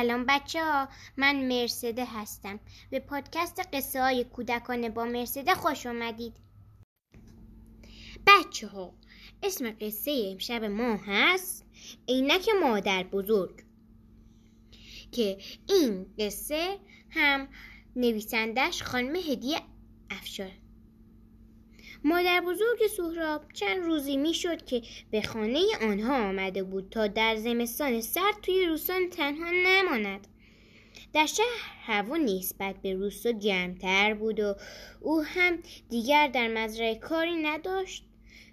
سلام بچه ها من مرسده هستم. به پادکست قصه های کودکانه با مرسده خوش آمدید بچه ها اسم قصه امشب ما هست عینک مادر بزرگ که این قصه هم نویسندش خانم هدیه افشار. مادر بزرگ سهراب چند روزی می‌شد که به خانه آنها آمده بود تا در زمستان سرد توی روستان تنها نماند. در شهر هوا نسبت به روستا گرمتر بود و او هم دیگر در مزرعه کاری نداشت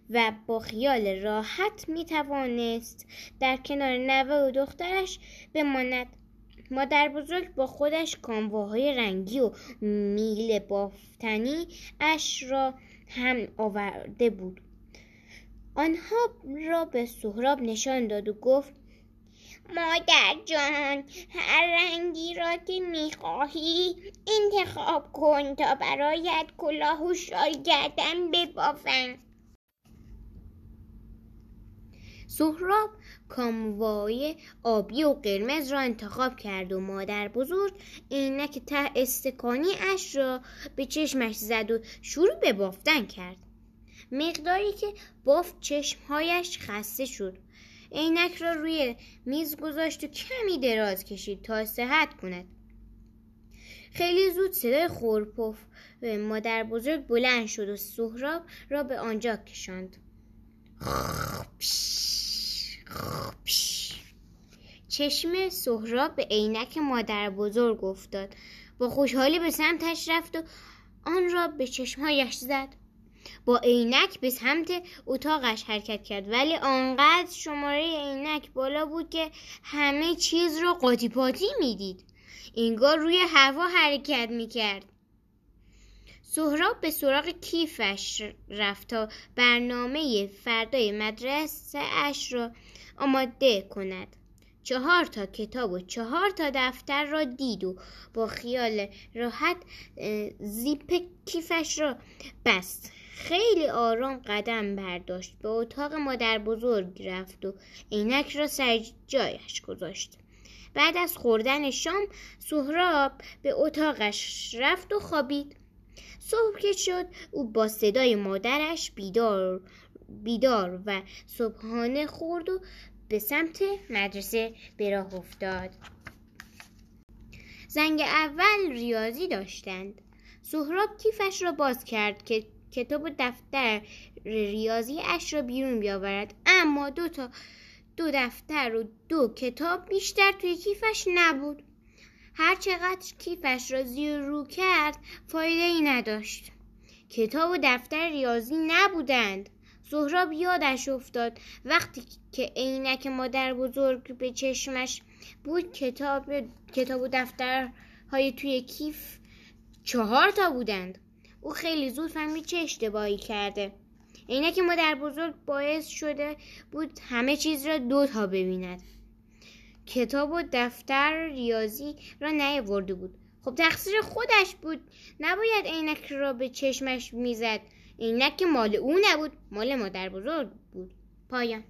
و با خیال راحت می توانست در کنار نوه و دخترش بماند. مادر بزرگ با خودش کامواهای رنگی و میل بافتنی اش را هم آورده بود. آنها را به سهراب نشان داد و گفت مادر جان هر رنگی را که می‌خواهی انتخاب کن تا برایت کلاه و شال گردن ببافم. سهراب کاموای آبی و قرمز را انتخاب کرد و مادر بزرگ عینک ته استکانی اش را به چشمش زد و شروع به بافتن کرد. مقداری که بافت چشمهایش خسته شد. عینک را روی میز گذاشت و کمی دراز کشید تا صحت کند. خیلی زود صدای خورپف مادر بزرگ بلند شد و سهراب را به آنجا کشاند. چشم سهراب به عینک مادر بزرگ افتاد. با خوشحالی به سمتش رفت و آن را به چشمهایش زد. با عینک به سمت اتاقش حرکت کرد. ولی آنقدر شماره عینک بالا بود که همه چیز را قاطی پاتی می‌دید. انگار روی هوا حرکت می‌کرد. سهراب به سراغ کیفش رفت تا برنامه فردای مدرسه اش را آماده کند. چهار تا کتاب و چهار تا دفتر را دید و با خیال راحت زیپ کیفش را بست. خیلی آرام قدم برداشت به اتاق مادر بزرگ رفت و عینک را سر جایش گذاشت. بعد از خوردن شام سهراب به اتاقش رفت و خوابید. صبح که شد او با صدای مادرش بیدار بیدار و صبحانه خورد و به سمت مدرسه به راه افتاد. زنگ اول ریاضی داشتند. سهراب کیفش را باز کرد که کتاب و دفتر ریاضی اش را بیرون بیاورد. اما دو تا دو دفتر و دو کتاب بیشتر توی کیفش نبود. هر چقدر کیفش را زیر رو کرد فایده ای نداشت. کتاب و دفتر ریاضی نبودند. سهراب یادش افتاد. وقتی که عینک مادر بزرگ به چشمش بود کتاب کتاب و دفترهای توی کیف چهار تا بودند. او خیلی زود فهمید چه اشتباهی کرده. عینک مادر بزرگ باعث شده بود همه چیز را دو تا ببیند. کتاب و دفتر ریاضی را نیاورده بود. خب تقصیر خودش بود. نباید عینک را به چشمش می‌زد. عینک مال او نبود مال مادر بزرگ بود. پایان.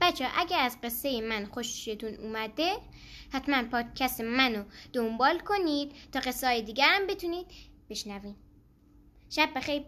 بچه اگر از قصه من خوشتون اومده حتما پادکست منو دنبال کنید تا قصه های دیگر هم بتونید بشنوید. شب بخیر.